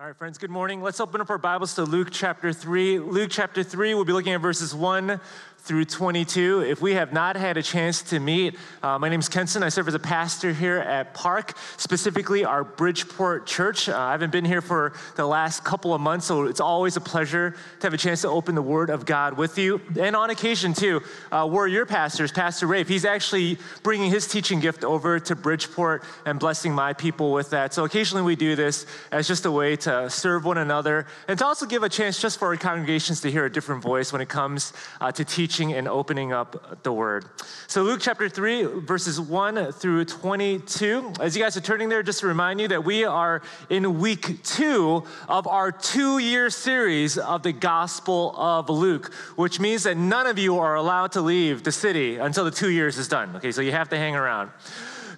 All right, friends, good morning. Let's open up our Bibles to Luke chapter 3. Luke chapter 3, we'll be looking at verses 1 through 22. If we have not had a chance to meet, uh, my name is Kensen. I serve as a pastor here at Park, specifically our Bridgeport church. Uh, I haven't been here for the last couple of months, so it's always a pleasure to have a chance to open the Word of God with you. And on occasion, too, uh, we're your pastors, Pastor Rafe. He's actually bringing his teaching gift over to Bridgeport and blessing my people with that. So occasionally we do this as just a way to serve one another and to also give a chance just for our congregations to hear a different voice when it comes uh, to teaching teaching and opening up the word. So, Luke chapter 3, verses 1 through 22. As you guys are turning there, just to remind you that we are in week two of our two year series of the Gospel of Luke, which means that none of you are allowed to leave the city until the two years is done. Okay, so you have to hang around.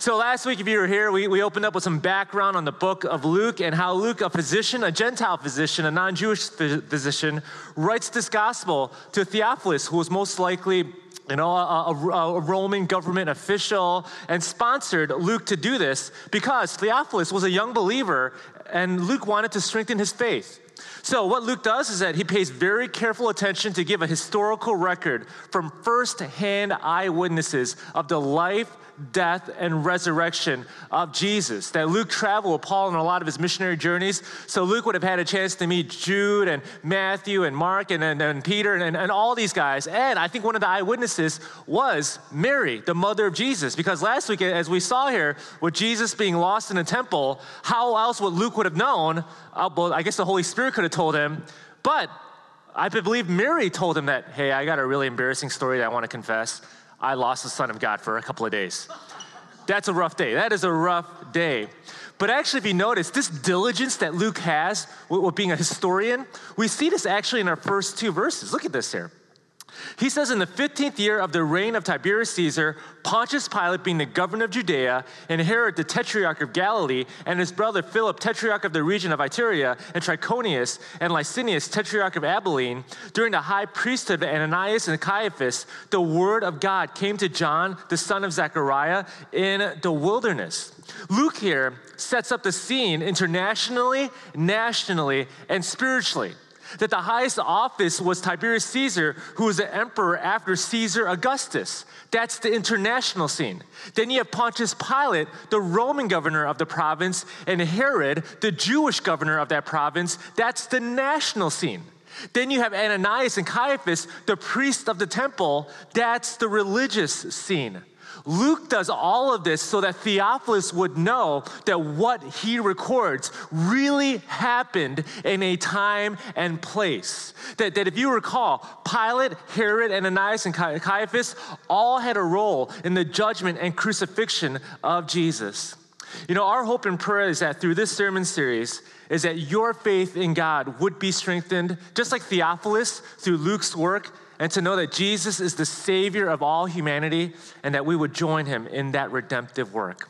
So, last week, if you were here, we, we opened up with some background on the book of Luke and how Luke, a physician, a Gentile physician, a non Jewish physician, writes this gospel to Theophilus, who was most likely you know, a, a, a, Roman government official and sponsored Luke to do this because Theophilus was a young believer and Luke wanted to strengthen his faith. So, what Luke does is that he pays very careful attention to give a historical record from first hand eyewitnesses of the life, death, and resurrection of Jesus. That Luke traveled with Paul on a lot of his missionary journeys. So Luke would have had a chance to meet Jude and Matthew and Mark and, and, and Peter and, and all these guys. And I think one of the eyewitnesses was Mary, the mother of Jesus. Because last week, as we saw here, with Jesus being lost in the temple, how else would Luke would have known? Uh, well, I guess the Holy Spirit could have told him. But I believe Mary told him that, hey, I got a really embarrassing story that I want to confess. I lost the Son of God for a couple of days. That's a rough day. That is a rough day. But actually, if you notice, this diligence that Luke has with, being a historian, we see this actually in our first two verses. Look at this here. He says, In the 15th year of the reign of Tiberius Caesar, Pontius Pilate being the governor of Judea, and Herod the tetrarch of Galilee, and his brother Philip, tetrarch of the region of Iturea, and Trachonitis, and Lysanias, tetrarch of Abilene, during the high priesthood of Ananias and Caiaphas, the word of God came to John, the son of Zechariah, in the wilderness. Luke here sets up the scene internationally, nationally, and spiritually that the highest office was Tiberius Caesar, who was the emperor after Caesar Augustus. That's the international scene. Then you have Pontius Pilate, the Roman governor of the province, and Herod, the Jewish governor of that province. That's the national scene. Then you have Ananias and Caiaphas, the priest of the temple. That's the religious scene. Luke does all of this so that Theophilus would know that what he records really happened in a time and place. That, that if you recall, Pilate, Herod, and Ananias, and Caiaphas all had a role in the judgment and crucifixion of Jesus. You know, our hope and prayer is that through this sermon series, is that your faith in God would be strengthened, just like Theophilus through Luke's work, and to know that Jesus is the Savior of all humanity and that we would join him in that redemptive work.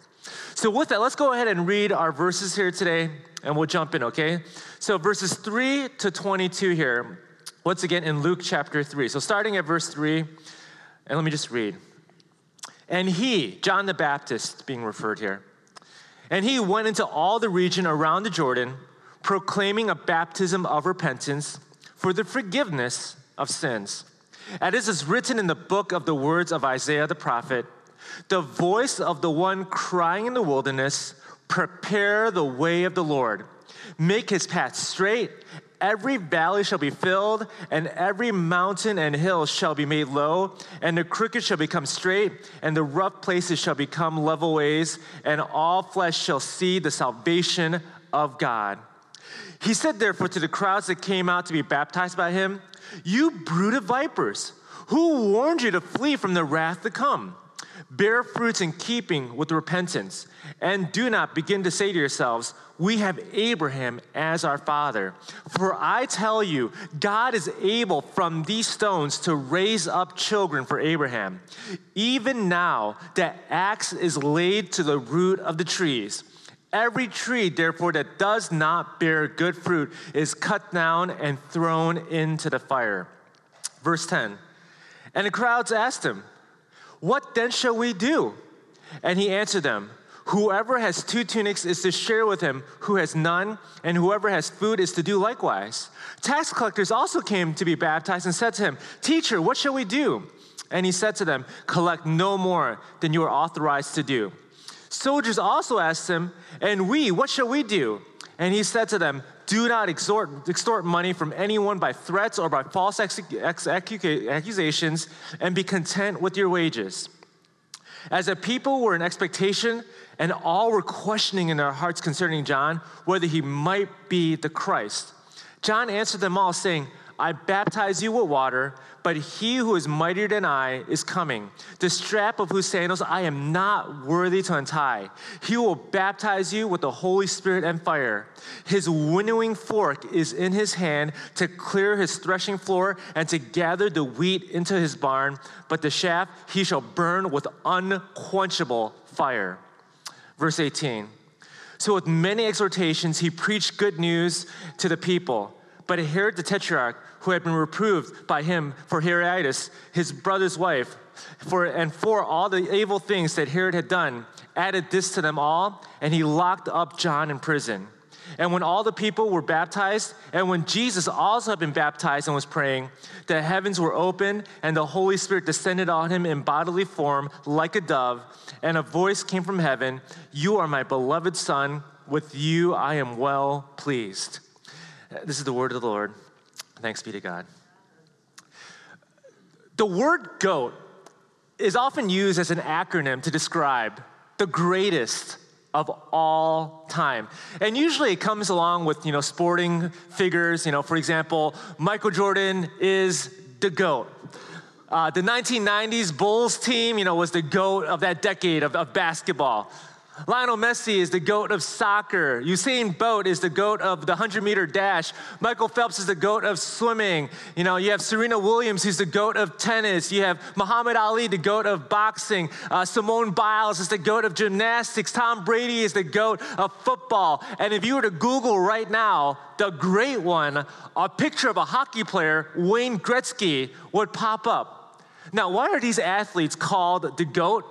So, with that, let's go ahead and read our verses here today and we'll jump in, okay? So, verses 3 to 22 here, once again in Luke chapter 3. So, starting at verse 3, and let me just read. And he, John the Baptist, being referred here, and he went into all the region around the Jordan, proclaiming a baptism of repentance for the forgiveness of sins. As is written in the book of the words of Isaiah the prophet, the voice of the one crying in the wilderness, prepare the way of the Lord, make his path straight. Every valley shall be filled, and every mountain and hill shall be made low, and the crooked shall become straight, and the rough places shall become level ways, and all flesh shall see the salvation of God. He said, therefore, to the crowds that came out to be baptized by him, You brood of vipers, who warned you to flee from the wrath to come? Bear fruits in keeping with repentance, and do not begin to say to yourselves, We have Abraham as our father. For I tell you, God is able from these stones to raise up children for Abraham. Even now, the axe is laid to the root of the trees. Every tree, therefore, that does not bear good fruit is cut down and thrown into the fire. Verse 10 And the crowds asked him, What then shall we do? And he answered them, Whoever has two tunics is to share with him who has none, and whoever has food is to do likewise. Tax collectors also came to be baptized and said to him, Teacher, what shall we do? And he said to them, Collect no more than you are authorized to do. Soldiers also asked him, And we, what shall we do? And he said to them, Do not extort, extort money from anyone by threats or by false ex- ex- accusations, and be content with your wages. As a people were in expectation, and all were questioning in their hearts concerning John whether he might be the Christ. John answered them all, saying, I baptize you with water, but he who is mightier than I is coming, the strap of whose sandals I am not worthy to untie. He will baptize you with the Holy Spirit and fire. His winnowing fork is in his hand to clear his threshing floor and to gather the wheat into his barn, but the shaft he shall burn with unquenchable fire. Verse 18. So, with many exhortations, he preached good news to the people. But Herod the Tetrarch, who had been reproved by him for Herodias, his brother's wife, for, and for all the evil things that Herod had done, added this to them all, and he locked up John in prison. And when all the people were baptized, and when Jesus also had been baptized and was praying, the heavens were open, and the Holy Spirit descended on him in bodily form like a dove, and a voice came from heaven You are my beloved Son, with you I am well pleased. This is the word of the Lord. Thanks be to God. The word goat is often used as an acronym to describe the greatest of all time. And usually it comes along with, you know, sporting figures. You know, for example, Michael Jordan is the GOAT. Uh, the 1990s Bulls team, you know, was the GOAT of that decade of, of basketball. Lionel Messi is the GOAT of soccer. Usain Bolt is the GOAT of the 100 meter dash. Michael Phelps is the GOAT of swimming. You know, you have Serena Williams, who's the GOAT of tennis. You have Muhammad Ali, the GOAT of boxing. Uh, Simone Biles is the GOAT of gymnastics. Tom Brady is the GOAT of football. And if you were to Google right now, the great one, a picture of a hockey player, Wayne Gretzky, would pop up. Now, why are these athletes called the GOAT?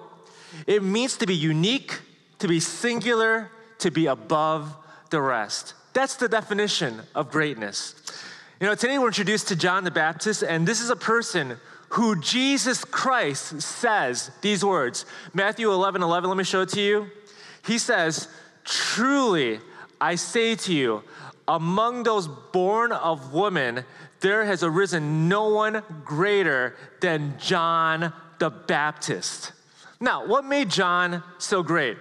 It means to be unique, to be singular, to be above the rest. That's the definition of greatness. You know, today we're introduced to John the Baptist, and this is a person who Jesus Christ says these words. Matthew 11 11, let me show it to you. He says, Truly, I say to you, among those born of woman, there has arisen no one greater than John the Baptist. Now, what made John so great?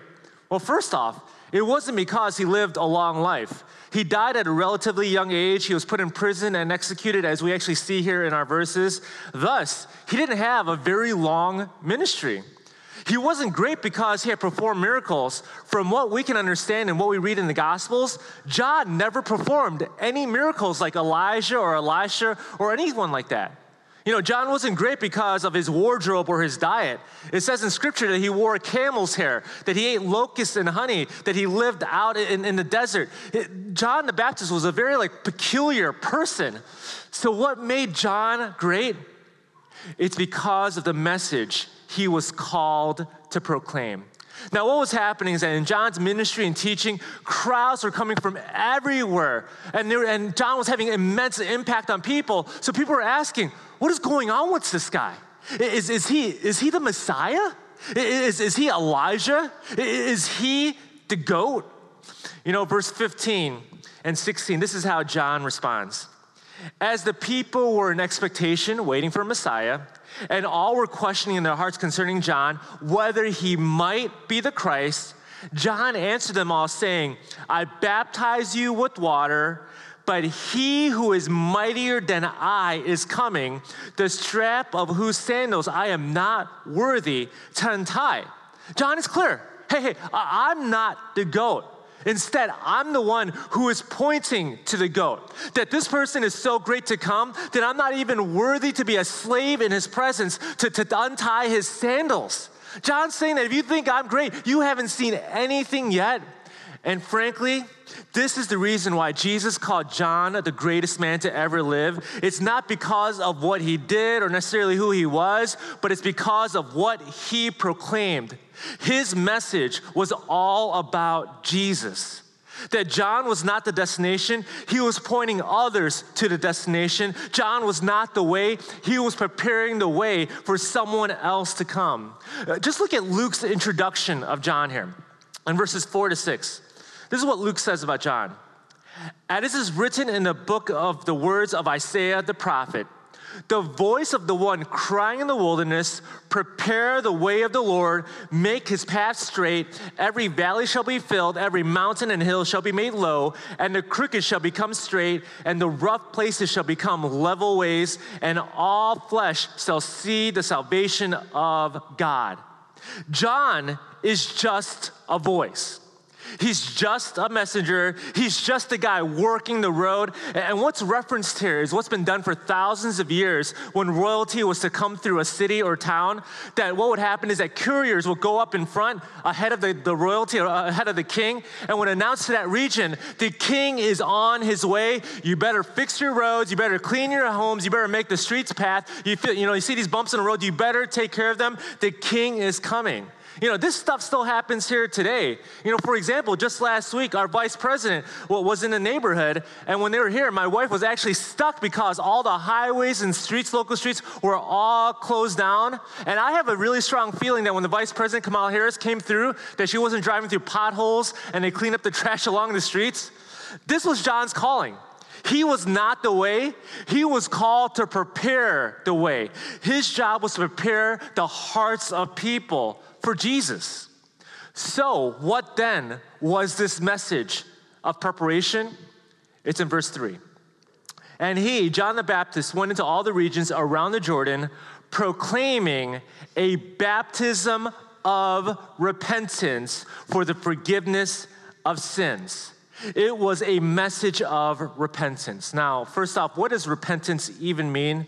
Well, first off, it wasn't because he lived a long life. He died at a relatively young age. He was put in prison and executed, as we actually see here in our verses. Thus, he didn't have a very long ministry. He wasn't great because he had performed miracles. From what we can understand and what we read in the Gospels, John never performed any miracles like Elijah or Elisha or anyone like that. You know, John wasn't great because of his wardrobe or his diet. It says in scripture that he wore camel's hair, that he ate locusts and honey, that he lived out in, in the desert. It, John the Baptist was a very like peculiar person. So what made John great? It's because of the message he was called to proclaim. Now, what was happening is that in John's ministry and teaching, crowds were coming from everywhere. And, were, and John was having immense impact on people. So people were asking, what is going on with this guy? Is, is, he, is he the Messiah? Is, is he Elijah? Is he the goat? You know, verse 15 and 16, this is how John responds. As the people were in expectation, waiting for Messiah, and all were questioning in their hearts concerning John whether he might be the Christ. John answered them all, saying, I baptize you with water, but he who is mightier than I is coming, the strap of whose sandals I am not worthy to untie. John is clear. Hey, hey, I'm not the goat. Instead, I'm the one who is pointing to the goat. That this person is so great to come that I'm not even worthy to be a slave in his presence to, to untie his sandals. John's saying that if you think I'm great, you haven't seen anything yet. And frankly, this is the reason why Jesus called John the greatest man to ever live. It's not because of what he did or necessarily who he was, but it's because of what he proclaimed. His message was all about Jesus. That John was not the destination, he was pointing others to the destination. John was not the way, he was preparing the way for someone else to come. Uh, just look at Luke's introduction of John here in verses four to six. This is what Luke says about John. As this is written in the book of the words of Isaiah the prophet, the voice of the one crying in the wilderness, prepare the way of the Lord, make his path straight. Every valley shall be filled, every mountain and hill shall be made low, and the crooked shall become straight, and the rough places shall become level ways, and all flesh shall see the salvation of God. John is just a voice. He's just a messenger. He's just a guy working the road. And what's referenced here is what's been done for thousands of years when royalty was to come through a city or town. That what would happen is that couriers would go up in front ahead of the, the royalty or ahead of the king and would announce to that region, the king is on his way. You better fix your roads. You better clean your homes. You better make the streets path. You, feel, you know, you see these bumps in the road. You better take care of them. The king is coming. You know, this stuff still happens here today. You know, for example, just last week, our vice president was in the neighborhood, and when they were here, my wife was actually stuck because all the highways and streets, local streets, were all closed down. And I have a really strong feeling that when the vice president, Kamala Harris, came through, that she wasn't driving through potholes and they cleaned up the trash along the streets. This was John's calling. He was not the way. He was called to prepare the way. His job was to prepare the hearts of people for Jesus. So, what then was this message of preparation? It's in verse 3. And he, John the Baptist, went into all the regions around the Jordan, proclaiming a baptism of repentance for the forgiveness of sins. It was a message of repentance. Now, first off, what does repentance even mean?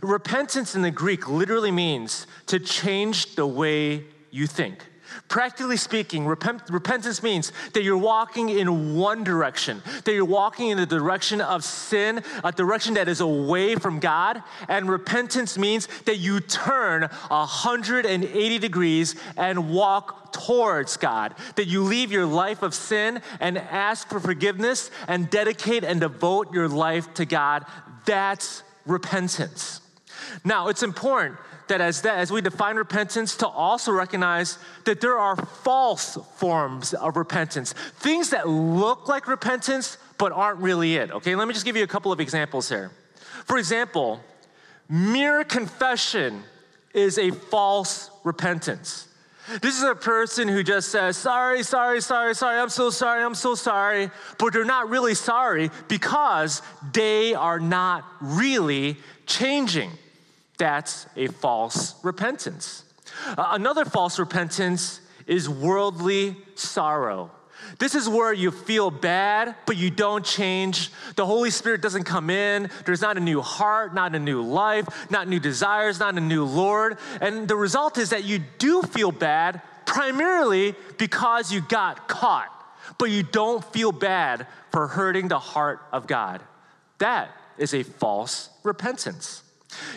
Repentance in the Greek literally means to change the way you think. Practically speaking, repent, repentance means that you're walking in one direction, that you're walking in the direction of sin, a direction that is away from God. And repentance means that you turn 180 degrees and walk towards God, that you leave your life of sin and ask for forgiveness and dedicate and devote your life to God. That's repentance. Now, it's important that as that as we define repentance to also recognize that there are false forms of repentance. Things that look like repentance but aren't really it okay? Let me just give you a couple of examples here. For example mere confession is a false repentance. This is a person who just says, sorry, sorry, sorry, sorry, I'm so sorry, I'm so sorry, but they're not really sorry because they are not really changing. That's a false repentance. Uh, another false repentance is worldly sorrow. This is where you feel bad, but you don't change. The Holy Spirit doesn't come in. There's not a new heart, not a new life, not new desires, not a new Lord. And the result is that you do feel bad primarily because you got caught, but you don't feel bad for hurting the heart of God. That is a false repentance.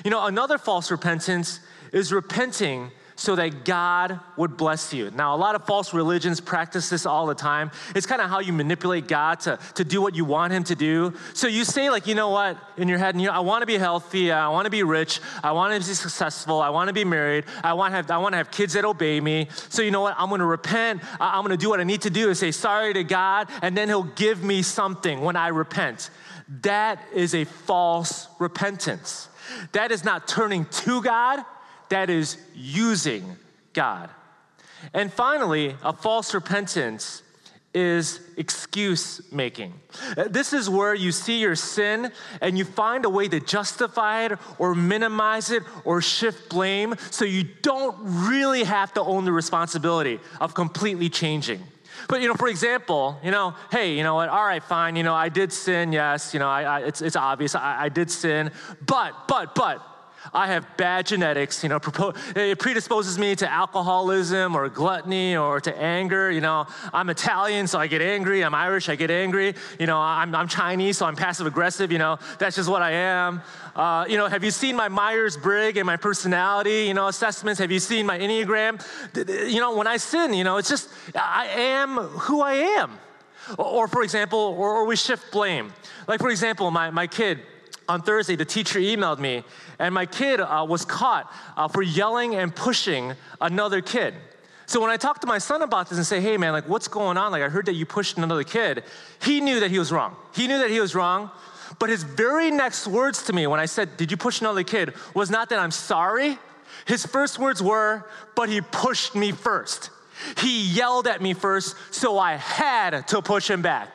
You know, another false repentance is repenting so that God would bless you. Now, a lot of false religions practice this all the time. It's kind of how you manipulate God to, to do what you want Him to do. So you say, like, you know what, in your head, you know, I want to be healthy, I want to be rich, I want to be successful, I want to be married, I want to have, I want to have kids that obey me. So you know what, I'm going to repent, I'm going to do what I need to do and say sorry to God, and then He'll give me something when I repent. That is a false repentance. That is not turning to God, that is using God. And finally, a false repentance is excuse making. This is where you see your sin and you find a way to justify it or minimize it or shift blame so you don't really have to own the responsibility of completely changing. But, you know, for example, you know, hey, you know what, all right, fine, you know, I did sin, yes, you know, I, I, it's, it's obvious, I, I did sin, but, but, but, I have bad genetics, you know, it predisposes me to alcoholism or gluttony or to anger. You know, I'm Italian, so I get angry. I'm Irish, I get angry. You know, I'm, I'm Chinese, so I'm passive aggressive. You know, that's just what I am. Uh, you know, have you seen my Myers Briggs and my personality, you know, assessments? Have you seen my Enneagram? You know, when I sin, you know, it's just, I am who I am. Or, for example, or, or we shift blame. Like, for example, my, my kid, on Thursday, the teacher emailed me, and my kid uh, was caught uh, for yelling and pushing another kid. So when I talked to my son about this and say, hey man, like what's going on? Like I heard that you pushed another kid, he knew that he was wrong. He knew that he was wrong, but his very next words to me when I said, did you push another kid, was not that I'm sorry. His first words were, but he pushed me first. He yelled at me first, so I had to push him back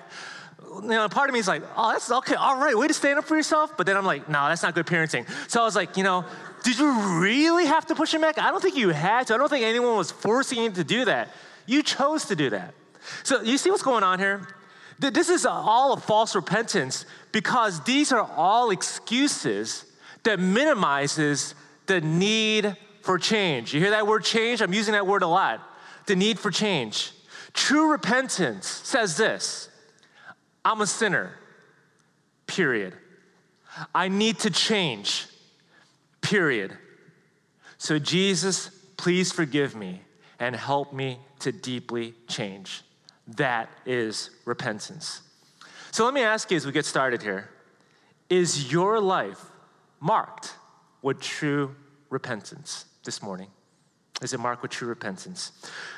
you know, part of me is like, oh, that's okay, all right, way to stand up for yourself. But then I'm like, no, that's not good parenting. So I was like, you know, did you really have to push him back? I don't think you had to. I don't think anyone was forcing you to do that. You chose to do that. So you see what's going on here? This is all a false repentance because these are all excuses that minimizes the need for change. You hear that word change? I'm using that word a lot. The need for change. True repentance says this I'm a sinner, period. I need to change, period. So, Jesus, please forgive me and help me to deeply change. That is repentance. So, let me ask you as we get started here is your life marked with true repentance this morning? Is it marked with true repentance?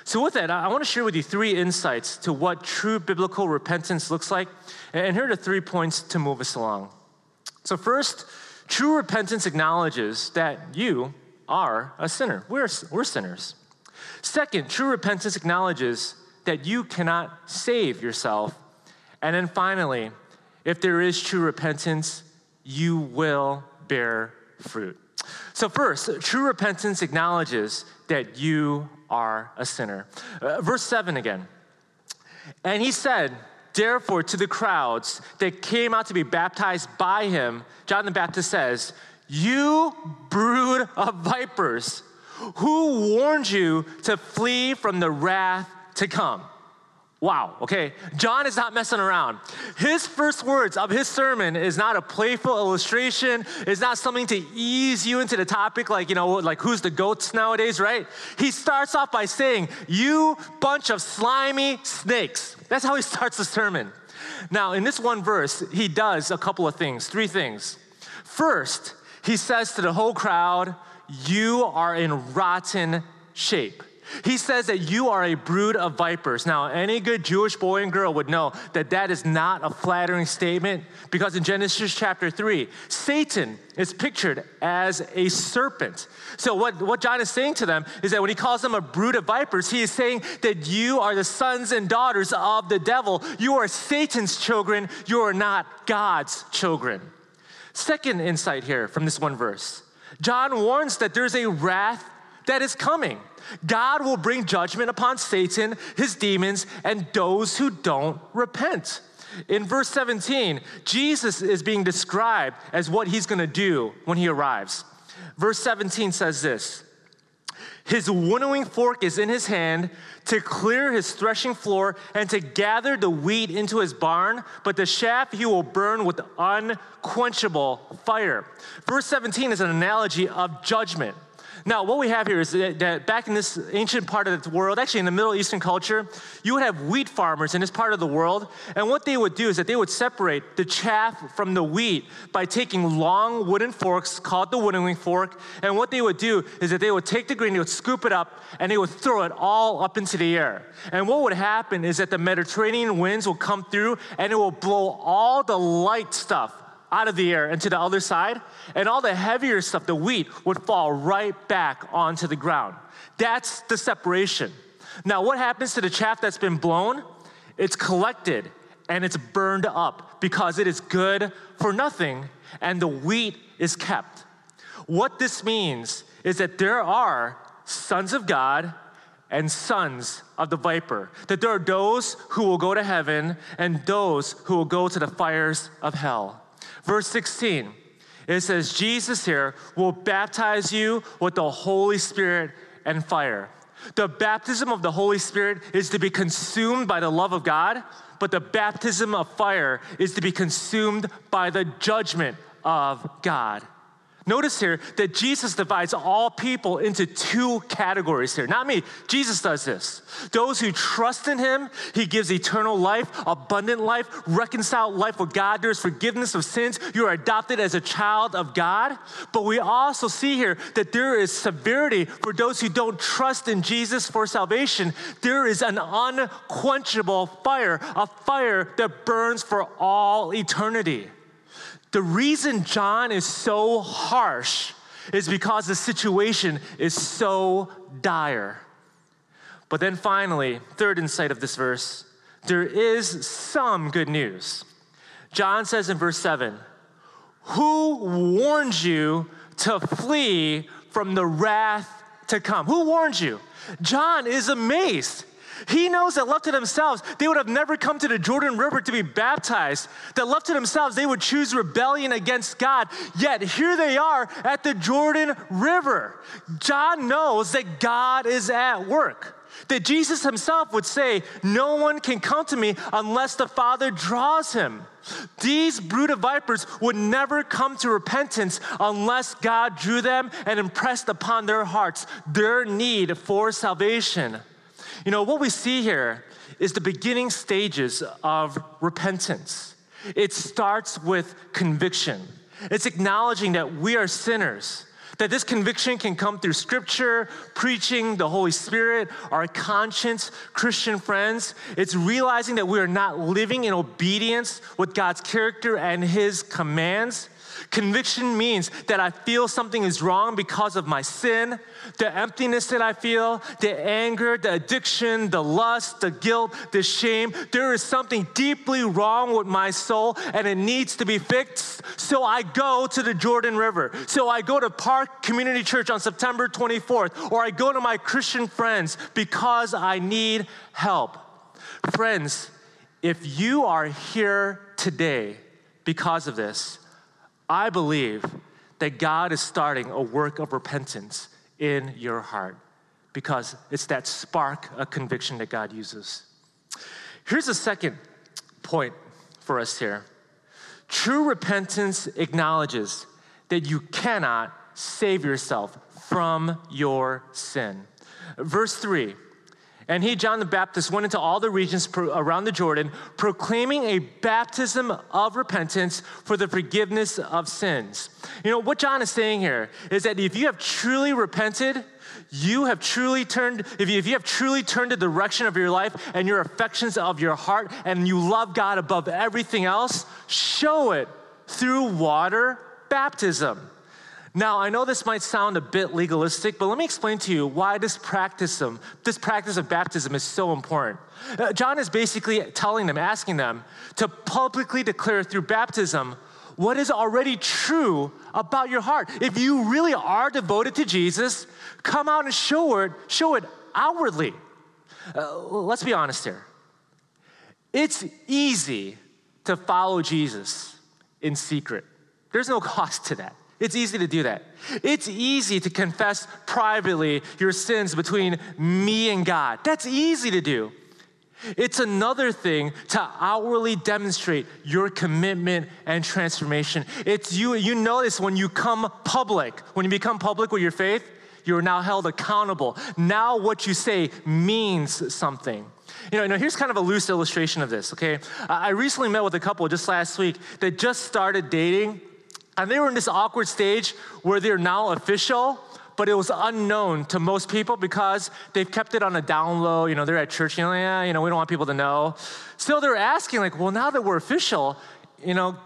So, with that, I want to share with you three insights to what true biblical repentance looks like. And here are the three points to move us along. So, first, true repentance acknowledges that you are a sinner. We're, we're sinners. Second, true repentance acknowledges that you cannot save yourself. And then finally, if there is true repentance, you will bear fruit. So, first, true repentance acknowledges that you are a sinner. Uh, verse 7 again. And he said, Therefore, to the crowds that came out to be baptized by him, John the Baptist says, You brood of vipers, who warned you to flee from the wrath to come? Wow, okay. John is not messing around. His first words of his sermon is not a playful illustration, it's not something to ease you into the topic like, you know, like who's the goats nowadays, right? He starts off by saying, You bunch of slimy snakes. That's how he starts the sermon. Now, in this one verse, he does a couple of things, three things. First, he says to the whole crowd, You are in rotten shape. He says that you are a brood of vipers. Now, any good Jewish boy and girl would know that that is not a flattering statement because in Genesis chapter 3, Satan is pictured as a serpent. So, what, what John is saying to them is that when he calls them a brood of vipers, he is saying that you are the sons and daughters of the devil. You are Satan's children, you are not God's children. Second insight here from this one verse John warns that there's a wrath that is coming. God will bring judgment upon Satan, his demons, and those who don't repent. In verse 17, Jesus is being described as what he's gonna do when he arrives. Verse 17 says this His winnowing fork is in his hand to clear his threshing floor and to gather the wheat into his barn, but the chaff he will burn with unquenchable fire. Verse 17 is an analogy of judgment. Now, what we have here is that back in this ancient part of the world, actually in the Middle Eastern culture, you would have wheat farmers in this part of the world. And what they would do is that they would separate the chaff from the wheat by taking long wooden forks called the wooden winnowing fork. And what they would do is that they would take the grain, they would scoop it up, and they would throw it all up into the air. And what would happen is that the Mediterranean winds will come through and it will blow all the light stuff out of the air and to the other side, and all the heavier stuff, the wheat, would fall right back onto the ground. That's the separation. Now, what happens to the chaff that's been blown? It's collected and it's burned up because it is good for nothing, and the wheat is kept. What this means is that there are sons of God and sons of the viper, that there are those who will go to heaven and those who will go to the fires of hell. Verse 16 It says, Jesus here will baptize you with the Holy Spirit and fire. The baptism of the Holy Spirit is to be consumed by the love of God, but the baptism of fire is to be consumed by the judgment of God. Notice here that Jesus divides all people into two categories here. Not me, Jesus does this. Those who trust in him, he gives eternal life, abundant life, reconciled life with God. There's forgiveness of sins. You are adopted as a child of God. But we also see here that there is severity for those who don't trust in Jesus for salvation. There is an unquenchable fire, a fire that burns for all eternity. The reason John is so harsh is because the situation is so dire. But then finally, third insight of this verse, there is some good news. John says in verse 7 Who warned you to flee from the wrath to come? Who warned you? John is amazed. He knows that left to themselves, they would have never come to the Jordan River to be baptized. That left to themselves, they would choose rebellion against God. Yet here they are at the Jordan River. John knows that God is at work. That Jesus himself would say, No one can come to me unless the Father draws him. These brood of vipers would never come to repentance unless God drew them and impressed upon their hearts their need for salvation. You know, what we see here is the beginning stages of repentance. It starts with conviction, it's acknowledging that we are sinners. That this conviction can come through scripture, preaching, the Holy Spirit, our conscience, Christian friends. It's realizing that we are not living in obedience with God's character and His commands. Conviction means that I feel something is wrong because of my sin, the emptiness that I feel, the anger, the addiction, the lust, the guilt, the shame. There is something deeply wrong with my soul and it needs to be fixed. So I go to the Jordan River. So I go to Park Community Church on September 24th, or I go to my Christian friends because I need help. Friends, if you are here today because of this, I believe that God is starting a work of repentance in your heart because it's that spark of conviction that God uses. Here's a second point for us here true repentance acknowledges that you cannot save yourself from your sin. Verse 3 and he, John the Baptist, went into all the regions around the Jordan, proclaiming a baptism of repentance for the forgiveness of sins. You know, what John is saying here is that if you have truly repented, you have truly turned, if you, if you have truly turned the direction of your life and your affections of your heart, and you love God above everything else, show it through water baptism. Now, I know this might sound a bit legalistic, but let me explain to you why this practice of, this practice of baptism is so important. Uh, John is basically telling them, asking them to publicly declare through baptism what is already true about your heart. If you really are devoted to Jesus, come out and show it, show it outwardly. Uh, let's be honest here. It's easy to follow Jesus in secret. There's no cost to that. It's easy to do that. It's easy to confess privately your sins between me and God. That's easy to do. It's another thing to outwardly demonstrate your commitment and transformation. It's you, you notice when you come public, when you become public with your faith, you're now held accountable. Now what you say means something. You know, you know, here's kind of a loose illustration of this, okay? I recently met with a couple just last week that just started dating and they were in this awkward stage where they're now official, but it was unknown to most people because they've kept it on a down low. You know, they're at church, you know, yeah, you know, we don't want people to know. So they're asking, like, well, now that we're official, you know,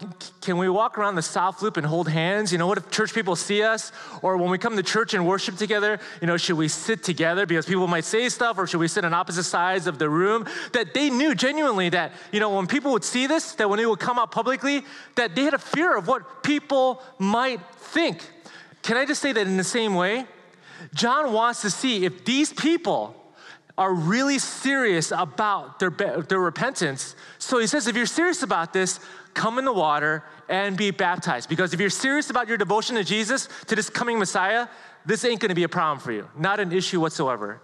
can we walk around the South Loop and hold hands? You know, what if church people see us? Or when we come to church and worship together, you know, should we sit together because people might say stuff, or should we sit on opposite sides of the room? That they knew genuinely that, you know, when people would see this, that when they would come out publicly, that they had a fear of what people might think. Can I just say that in the same way? John wants to see if these people are really serious about their, their repentance. So he says, if you're serious about this, come in the water and be baptized. Because if you're serious about your devotion to Jesus, to this coming Messiah, this ain't gonna be a problem for you, not an issue whatsoever.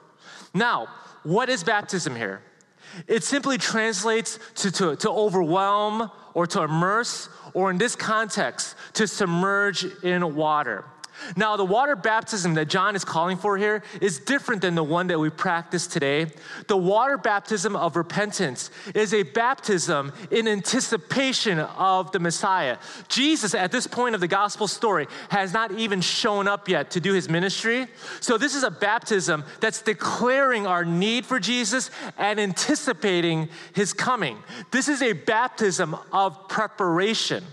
Now, what is baptism here? It simply translates to, to, to overwhelm or to immerse, or in this context, to submerge in water. Now, the water baptism that John is calling for here is different than the one that we practice today. The water baptism of repentance is a baptism in anticipation of the Messiah. Jesus, at this point of the gospel story, has not even shown up yet to do his ministry. So, this is a baptism that's declaring our need for Jesus and anticipating his coming. This is a baptism of preparation.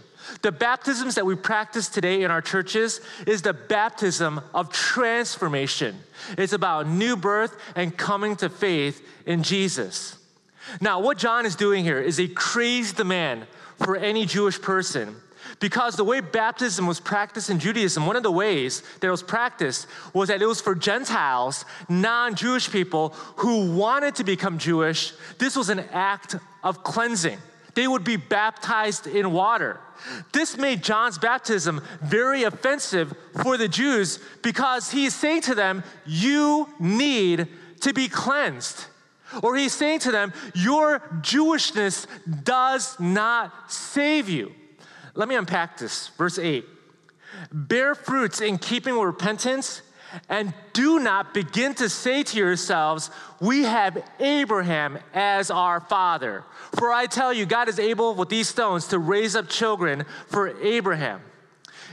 The baptisms that we practice today in our churches is the baptism of transformation. It's about new birth and coming to faith in Jesus. Now, what John is doing here is a crazy demand for any Jewish person. Because the way baptism was practiced in Judaism, one of the ways that it was practiced was that it was for Gentiles, non Jewish people who wanted to become Jewish. This was an act of cleansing. They would be baptized in water. This made John's baptism very offensive for the Jews because he's saying to them, You need to be cleansed. Or he's saying to them, Your Jewishness does not save you. Let me unpack this. Verse 8 Bear fruits in keeping with repentance and do not begin to say to yourselves, We have Abraham as our father. For I tell you, God is able with these stones to raise up children for Abraham.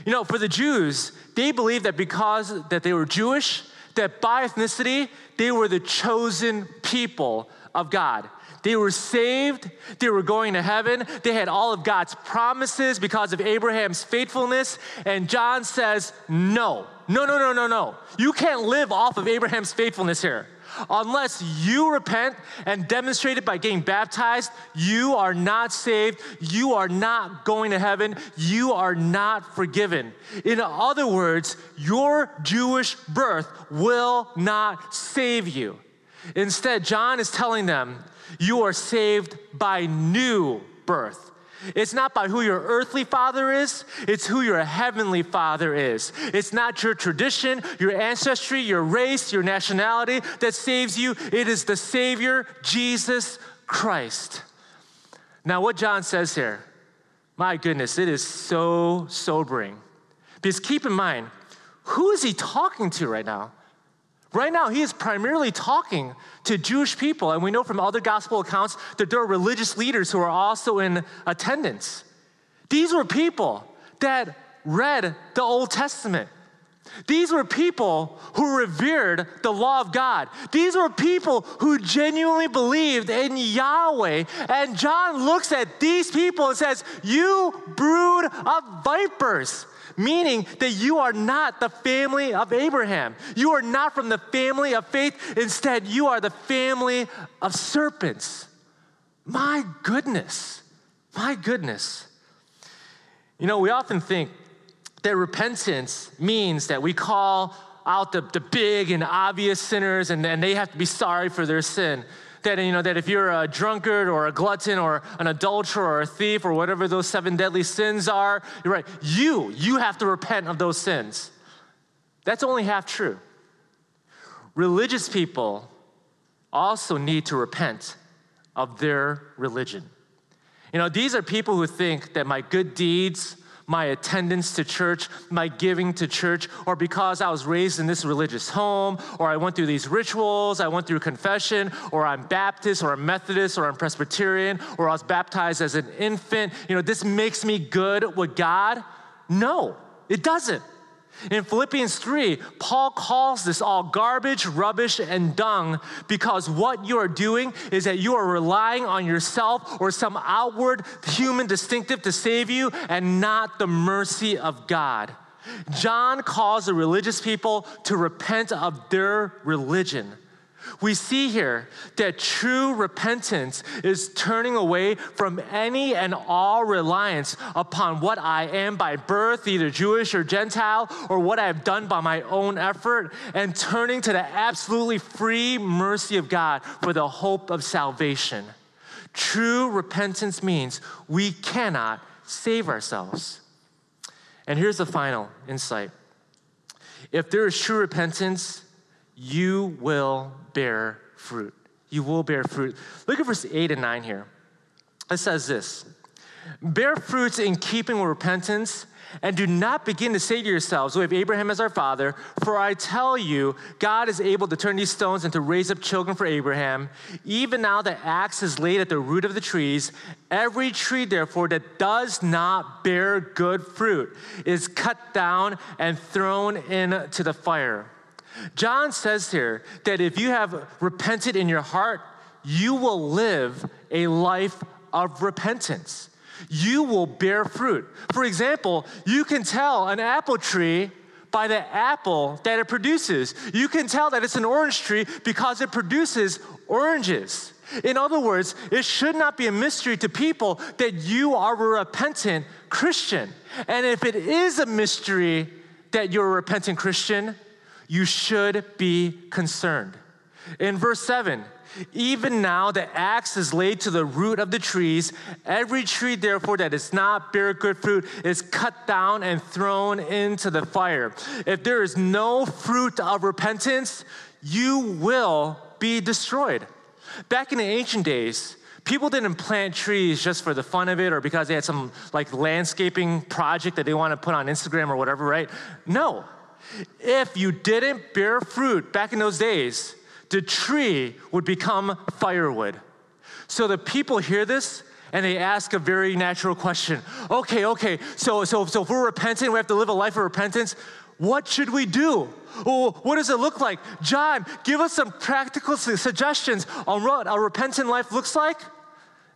You know, for the Jews, they believed that because that they were Jewish, that by ethnicity, they were the chosen people of God. They were saved. They were going to heaven. They had all of God's promises because of Abraham's faithfulness. And John says, No, no, no, no, no, no. You can't live off of Abraham's faithfulness here. Unless you repent and demonstrate it by getting baptized, you are not saved. You are not going to heaven. You are not forgiven. In other words, your Jewish birth will not save you. Instead, John is telling them, you are saved by new birth. It's not by who your earthly father is, it's who your heavenly father is. It's not your tradition, your ancestry, your race, your nationality that saves you. It is the Savior, Jesus Christ. Now, what John says here, my goodness, it is so sobering. Because keep in mind, who is he talking to right now? Right now, he is primarily talking to Jewish people, and we know from other gospel accounts that there are religious leaders who are also in attendance. These were people that read the Old Testament. These were people who revered the law of God. These were people who genuinely believed in Yahweh. And John looks at these people and says, You brood of vipers meaning that you are not the family of Abraham. You are not from the family of faith. Instead, you are the family of serpents. My goodness. My goodness. You know, we often think that repentance means that we call out the, the big and obvious sinners and, and they have to be sorry for their sin that you know that if you're a drunkard or a glutton or an adulterer or a thief or whatever those seven deadly sins are, you're right. You, you have to repent of those sins. That's only half true. Religious people also need to repent of their religion. You know, these are people who think that my good deeds my attendance to church, my giving to church, or because I was raised in this religious home, or I went through these rituals, I went through confession, or I'm Baptist, or I'm Methodist, or I'm Presbyterian, or I was baptized as an infant. You know, this makes me good with God. No, it doesn't. In Philippians 3, Paul calls this all garbage, rubbish, and dung because what you are doing is that you are relying on yourself or some outward human distinctive to save you and not the mercy of God. John calls the religious people to repent of their religion. We see here that true repentance is turning away from any and all reliance upon what I am by birth, either Jewish or Gentile, or what I have done by my own effort, and turning to the absolutely free mercy of God for the hope of salvation. True repentance means we cannot save ourselves. And here's the final insight if there is true repentance, you will bear fruit. You will bear fruit. Look at verse 8 and 9 here. It says this Bear fruits in keeping with repentance, and do not begin to say to yourselves, We have Abraham as our father, for I tell you, God is able to turn these stones into raise up children for Abraham. Even now, the axe is laid at the root of the trees. Every tree, therefore, that does not bear good fruit is cut down and thrown into the fire. John says here that if you have repented in your heart, you will live a life of repentance. You will bear fruit. For example, you can tell an apple tree by the apple that it produces. You can tell that it's an orange tree because it produces oranges. In other words, it should not be a mystery to people that you are a repentant Christian. And if it is a mystery that you're a repentant Christian, you should be concerned. In verse 7, even now the axe is laid to the root of the trees. Every tree, therefore, that does not bear good fruit is cut down and thrown into the fire. If there is no fruit of repentance, you will be destroyed. Back in the ancient days, people didn't plant trees just for the fun of it or because they had some like landscaping project that they want to put on Instagram or whatever, right? No. If you didn't bear fruit back in those days, the tree would become firewood. So the people hear this and they ask a very natural question. Okay, okay, so, so, so if we're repentant, we have to live a life of repentance. What should we do? What does it look like? John, give us some practical suggestions on what a repentant life looks like.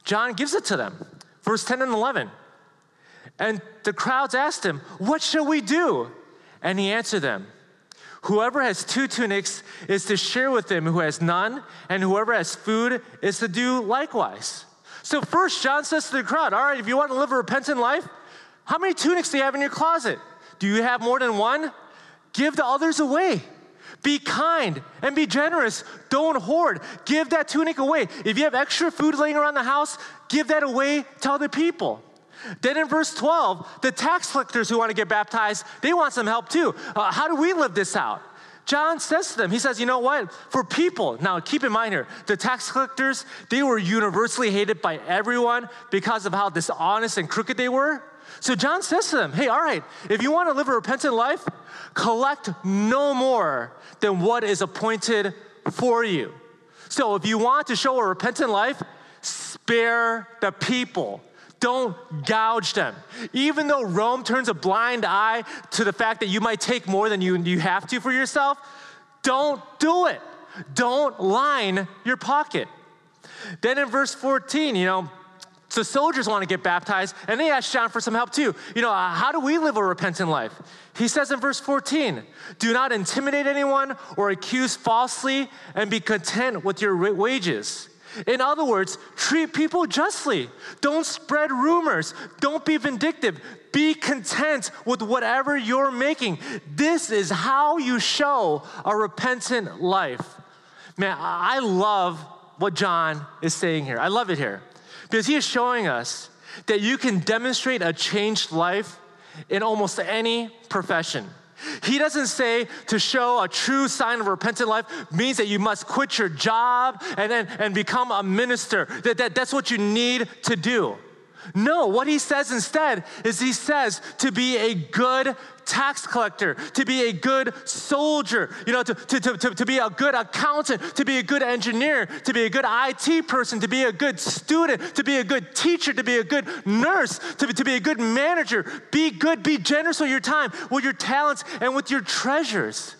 John gives it to them. Verse 10 and 11. And the crowds asked him, What shall we do? And he answered them, Whoever has two tunics is to share with him who has none, and whoever has food is to do likewise. So, first, John says to the crowd, All right, if you want to live a repentant life, how many tunics do you have in your closet? Do you have more than one? Give the others away. Be kind and be generous. Don't hoard. Give that tunic away. If you have extra food laying around the house, give that away to other people. Then in verse 12, the tax collectors who want to get baptized, they want some help too. Uh, how do we live this out? John says to them, he says, you know what? For people, now keep in mind here, the tax collectors, they were universally hated by everyone because of how dishonest and crooked they were. So John says to them, hey, all right, if you want to live a repentant life, collect no more than what is appointed for you. So if you want to show a repentant life, spare the people don't gouge them. Even though Rome turns a blind eye to the fact that you might take more than you, you have to for yourself, don't do it. Don't line your pocket. Then in verse 14, you know, the soldiers want to get baptized, and they ask John for some help too. You know, uh, how do we live a repentant life? He says in verse 14, do not intimidate anyone or accuse falsely, and be content with your wages. In other words, treat people justly. Don't spread rumors. Don't be vindictive. Be content with whatever you're making. This is how you show a repentant life. Man, I love what John is saying here. I love it here because he is showing us that you can demonstrate a changed life in almost any profession. He doesn't say to show a true sign of repentant life means that you must quit your job and, and, and become a minister. That, that, that's what you need to do. No, what he says instead is he says to be a good tax collector, to be a good soldier, you know, to, to, to, to, be a good accountant, to be a good engineer, to be a good IT person, to be a good student, to be a good teacher, to be a good nurse, to be, to be a good manager. Be good, be generous with your time, with your talents, and with your treasures.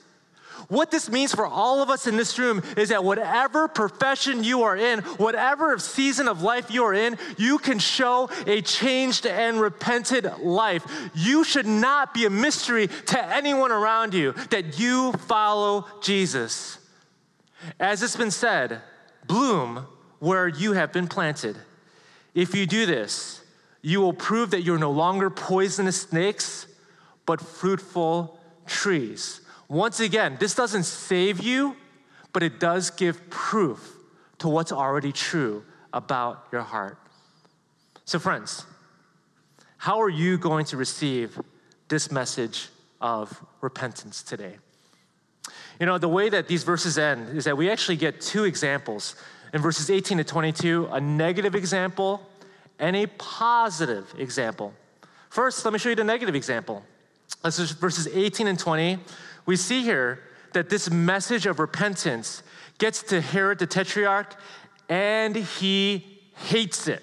What this means for all of us in this room is that whatever profession you are in, whatever season of life you are in, you can show a changed and repented life. You should not be a mystery to anyone around you that you follow Jesus. As it's been said, bloom where you have been planted. If you do this, you will prove that you're no longer poisonous snakes, but fruitful trees. Once again, this doesn't save you, but it does give proof to what's already true about your heart. So, friends, how are you going to receive this message of repentance today? You know, the way that these verses end is that we actually get two examples. In verses 18 to 22, a negative example and a positive example. First, let me show you the negative example. This is verses 18 and 20. We see here that this message of repentance gets to Herod the Tetrarch and he hates it.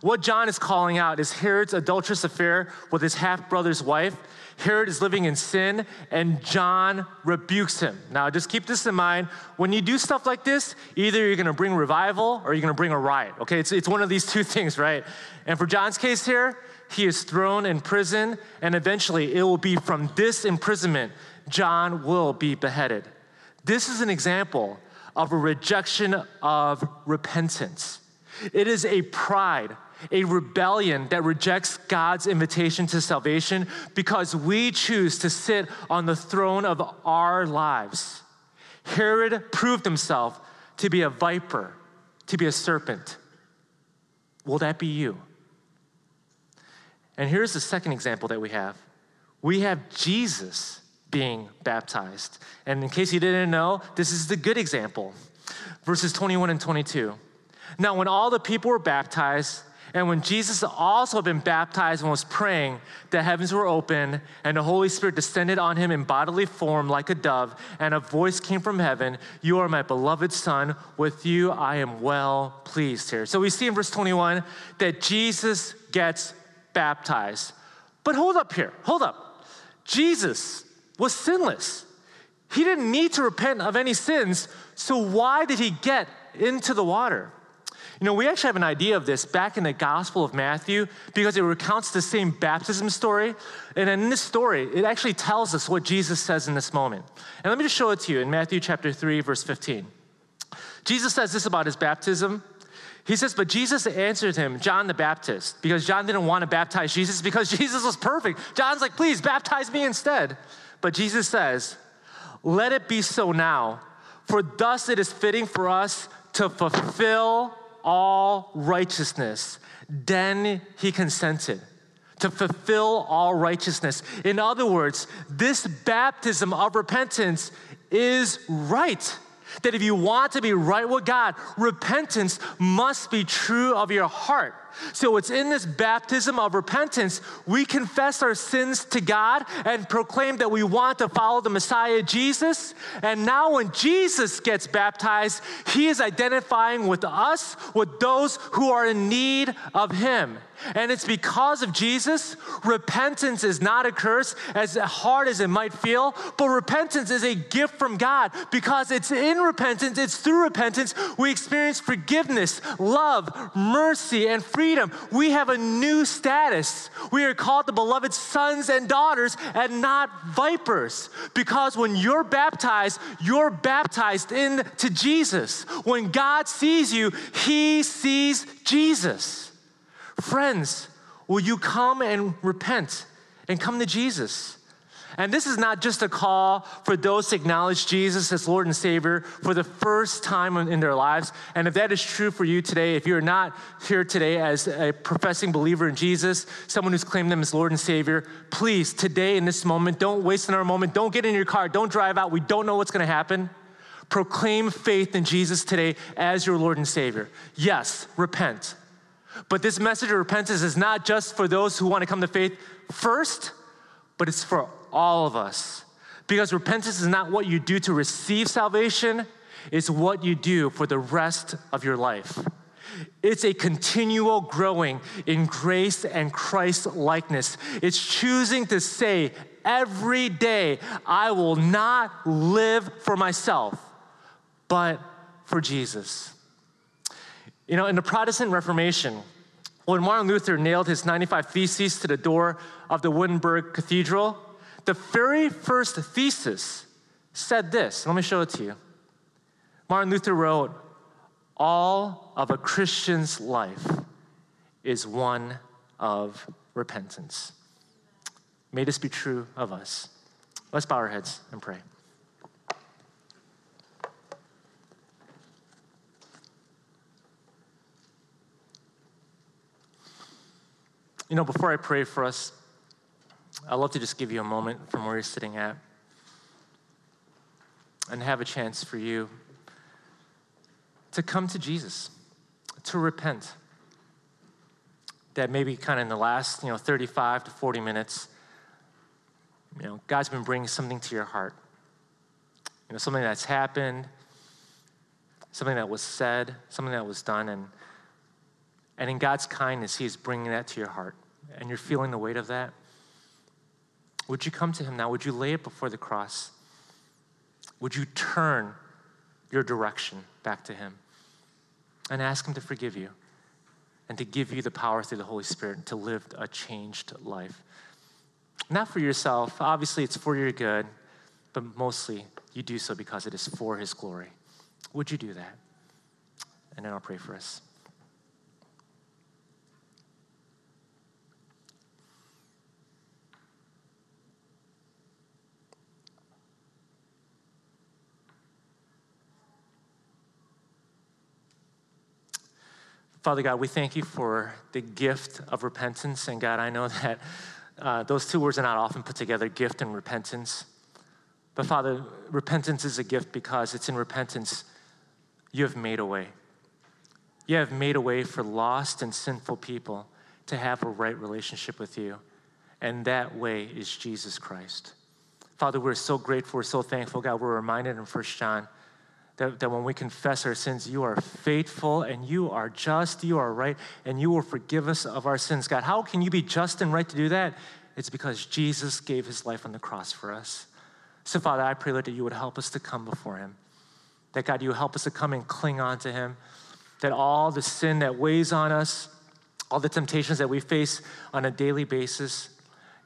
What John is calling out is Herod's adulterous affair with his half brother's wife. Herod is living in sin, and John rebukes him. Now, just keep this in mind. When you do stuff like this, either you're gonna bring revival or you're gonna bring a riot, okay? It's, it's one of these two things, right? And for John's case here, he is thrown in prison, and eventually it will be from this imprisonment, John will be beheaded. This is an example of a rejection of repentance. It is a pride, a rebellion that rejects God's invitation to salvation because we choose to sit on the throne of our lives. Herod proved himself to be a viper, to be a serpent. Will that be you? And here's the second example that we have we have Jesus being baptized. And in case you didn't know, this is the good example. Verses 21 and 22. Now, when all the people were baptized, and when Jesus also had been baptized and was praying, the heavens were open, and the Holy Spirit descended on him in bodily form like a dove, and a voice came from heaven You are my beloved Son, with you I am well pleased here. So we see in verse 21 that Jesus gets baptized. But hold up here, hold up. Jesus was sinless. He didn't need to repent of any sins, so why did he get into the water? You know, we actually have an idea of this back in the Gospel of Matthew because it recounts the same baptism story. And in this story, it actually tells us what Jesus says in this moment. And let me just show it to you in Matthew chapter 3, verse 15. Jesus says this about his baptism. He says, But Jesus answered him, John the Baptist, because John didn't want to baptize Jesus because Jesus was perfect. John's like, Please baptize me instead. But Jesus says, Let it be so now, for thus it is fitting for us to fulfill all righteousness. Then he consented to fulfill all righteousness. In other words, this baptism of repentance is right. That if you want to be right with God, repentance must be true of your heart. So it's in this baptism of repentance, we confess our sins to God and proclaim that we want to follow the Messiah Jesus. And now, when Jesus gets baptized, he is identifying with us, with those who are in need of him. And it's because of Jesus, repentance is not a curse, as hard as it might feel, but repentance is a gift from God because it's in repentance, it's through repentance we experience forgiveness, love, mercy, and freedom. We have a new status. We are called the beloved sons and daughters and not vipers because when you're baptized, you're baptized into Jesus. When God sees you, He sees Jesus. Friends, will you come and repent and come to Jesus? And this is not just a call for those to acknowledge Jesus as Lord and Savior for the first time in their lives. And if that is true for you today, if you're not here today as a professing believer in Jesus, someone who's claimed Him as Lord and Savior, please, today in this moment, don't waste another moment. Don't get in your car. Don't drive out. We don't know what's going to happen. Proclaim faith in Jesus today as your Lord and Savior. Yes, repent. But this message of repentance is not just for those who want to come to faith first, but it's for all of us. Because repentance is not what you do to receive salvation, it's what you do for the rest of your life. It's a continual growing in grace and Christ likeness. It's choosing to say every day, I will not live for myself, but for Jesus. You know, in the Protestant Reformation, when Martin Luther nailed his 95 Theses to the door of the Wittenberg Cathedral, the very first thesis said this. Let me show it to you. Martin Luther wrote, All of a Christian's life is one of repentance. May this be true of us. Let's bow our heads and pray. You know, before I pray for us, I'd love to just give you a moment from where you're sitting at and have a chance for you to come to Jesus, to repent. That maybe kind of in the last, you know, 35 to 40 minutes, you know, God's been bringing something to your heart. You know, something that's happened, something that was said, something that was done, and and in God's kindness, He is bringing that to your heart, and you're feeling the weight of that. Would you come to Him now? Would you lay it before the cross? Would you turn your direction back to Him and ask Him to forgive you and to give you the power through the Holy Spirit to live a changed life? Not for yourself, obviously, it's for your good, but mostly you do so because it is for His glory. Would you do that? And then I'll pray for us. Father God, we thank you for the gift of repentance. And God, I know that uh, those two words are not often put together gift and repentance. But Father, repentance is a gift because it's in repentance you have made a way. You have made a way for lost and sinful people to have a right relationship with you. And that way is Jesus Christ. Father, we're so grateful, we're so thankful. God, we're reminded in 1 John that, that when we confess our sins, you are faithful and you are just, you are right, and you will forgive us of our sins. God, how can you be just and right to do that? It's because Jesus gave his life on the cross for us. So, Father, I pray, Lord, that you would help us to come before him. That, God, you help us to come and cling on to him. That all the sin that weighs on us, all the temptations that we face on a daily basis,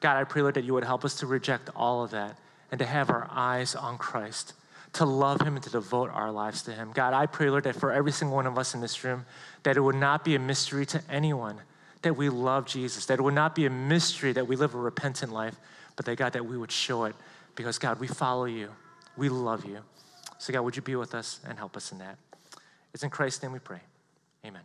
God, I pray, Lord, that you would help us to reject all of that and to have our eyes on Christ to love Him and to devote our lives to Him. God, I pray, Lord, that for every single one of us in this room, that it would not be a mystery to anyone that we love Jesus, that it would not be a mystery that we live a repentant life, but that, God, that we would show it because, God, we follow you. We love you. So, God, would you be with us and help us in that? It's in Christ's name we pray. Amen.